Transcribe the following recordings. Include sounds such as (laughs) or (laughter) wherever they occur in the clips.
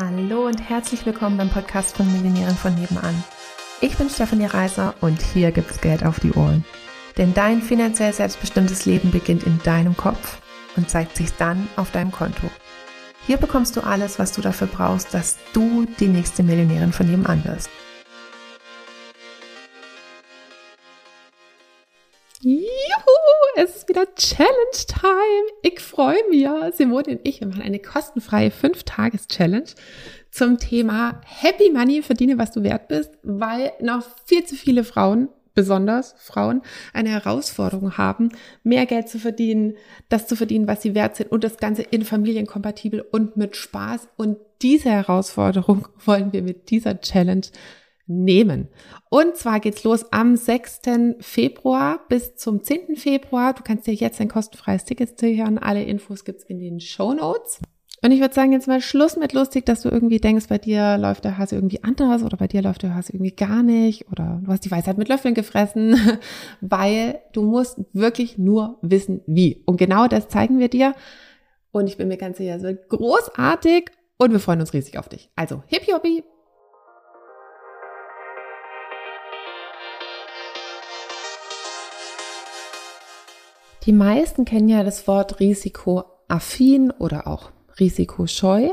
Hallo und herzlich willkommen beim Podcast von Millionären von nebenan. Ich bin Stefanie Reiser und hier gibt's Geld auf die Ohren. Denn dein finanziell selbstbestimmtes Leben beginnt in deinem Kopf und zeigt sich dann auf deinem Konto. Hier bekommst du alles, was du dafür brauchst, dass du die nächste Millionärin von nebenan wirst. Es ist wieder Challenge Time. Ich freue mich. Simone und ich, wir machen eine kostenfreie 5-Tages-Challenge zum Thema Happy Money, verdiene, was du wert bist, weil noch viel zu viele Frauen, besonders Frauen, eine Herausforderung haben, mehr Geld zu verdienen, das zu verdienen, was sie wert sind und das Ganze in familienkompatibel und mit Spaß. Und diese Herausforderung (laughs) wollen wir mit dieser Challenge nehmen. Und zwar geht's los am 6. Februar bis zum 10. Februar. Du kannst dir jetzt ein kostenfreies Ticket sichern. Alle Infos gibt's in den Show Notes. Und ich würde sagen, jetzt mal Schluss mit lustig, dass du irgendwie denkst, bei dir läuft der Hase irgendwie anders oder bei dir läuft der Hase irgendwie gar nicht oder du hast die Weisheit mit Löffeln gefressen, (laughs) weil du musst wirklich nur wissen, wie. Und genau das zeigen wir dir. Und ich bin mir ganz sicher, es wird großartig und wir freuen uns riesig auf dich. Also, hippie hoppie, Die meisten kennen ja das Wort risikoaffin oder auch risikoscheu.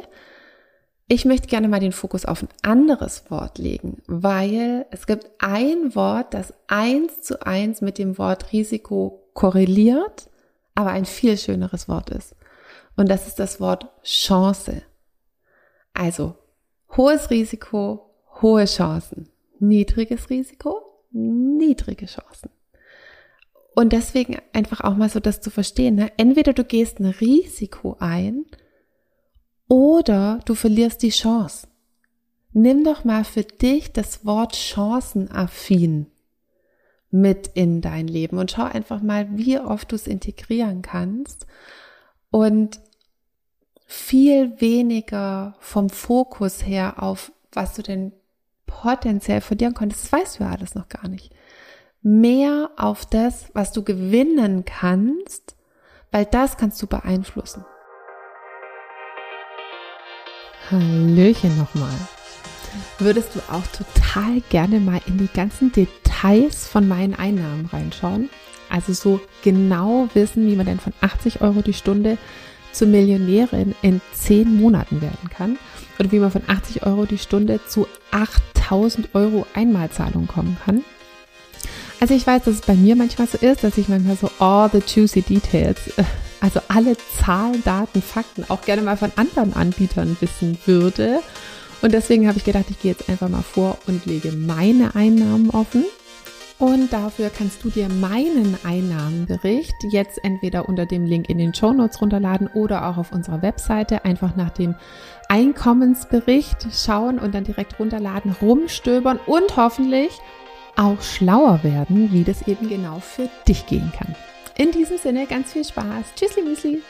Ich möchte gerne mal den Fokus auf ein anderes Wort legen, weil es gibt ein Wort, das eins zu eins mit dem Wort Risiko korreliert, aber ein viel schöneres Wort ist. Und das ist das Wort Chance. Also hohes Risiko, hohe Chancen. Niedriges Risiko, niedrige Chancen. Und deswegen einfach auch mal so das zu verstehen. Ne? Entweder du gehst ein Risiko ein oder du verlierst die Chance. Nimm doch mal für dich das Wort chancenaffin mit in dein Leben und schau einfach mal, wie oft du es integrieren kannst und viel weniger vom Fokus her auf, was du denn potenziell verlieren konntest. Das weißt du ja alles noch gar nicht mehr auf das, was du gewinnen kannst, weil das kannst du beeinflussen. Hallöchen nochmal. Würdest du auch total gerne mal in die ganzen Details von meinen Einnahmen reinschauen? Also so genau wissen, wie man denn von 80 Euro die Stunde zur Millionärin in 10 Monaten werden kann oder wie man von 80 Euro die Stunde zu 8000 Euro Einmalzahlung kommen kann. Also ich weiß, dass es bei mir manchmal so ist, dass ich manchmal so all the juicy details, äh, also alle Zahlen, Daten, Fakten auch gerne mal von anderen Anbietern wissen würde. Und deswegen habe ich gedacht, ich gehe jetzt einfach mal vor und lege meine Einnahmen offen. Und dafür kannst du dir meinen Einnahmenbericht jetzt entweder unter dem Link in den Show Notes runterladen oder auch auf unserer Webseite einfach nach dem Einkommensbericht schauen und dann direkt runterladen, rumstöbern und hoffentlich auch schlauer werden, wie das eben genau für dich gehen kann. In diesem Sinne ganz viel Spaß. Tschüssli, Müsli.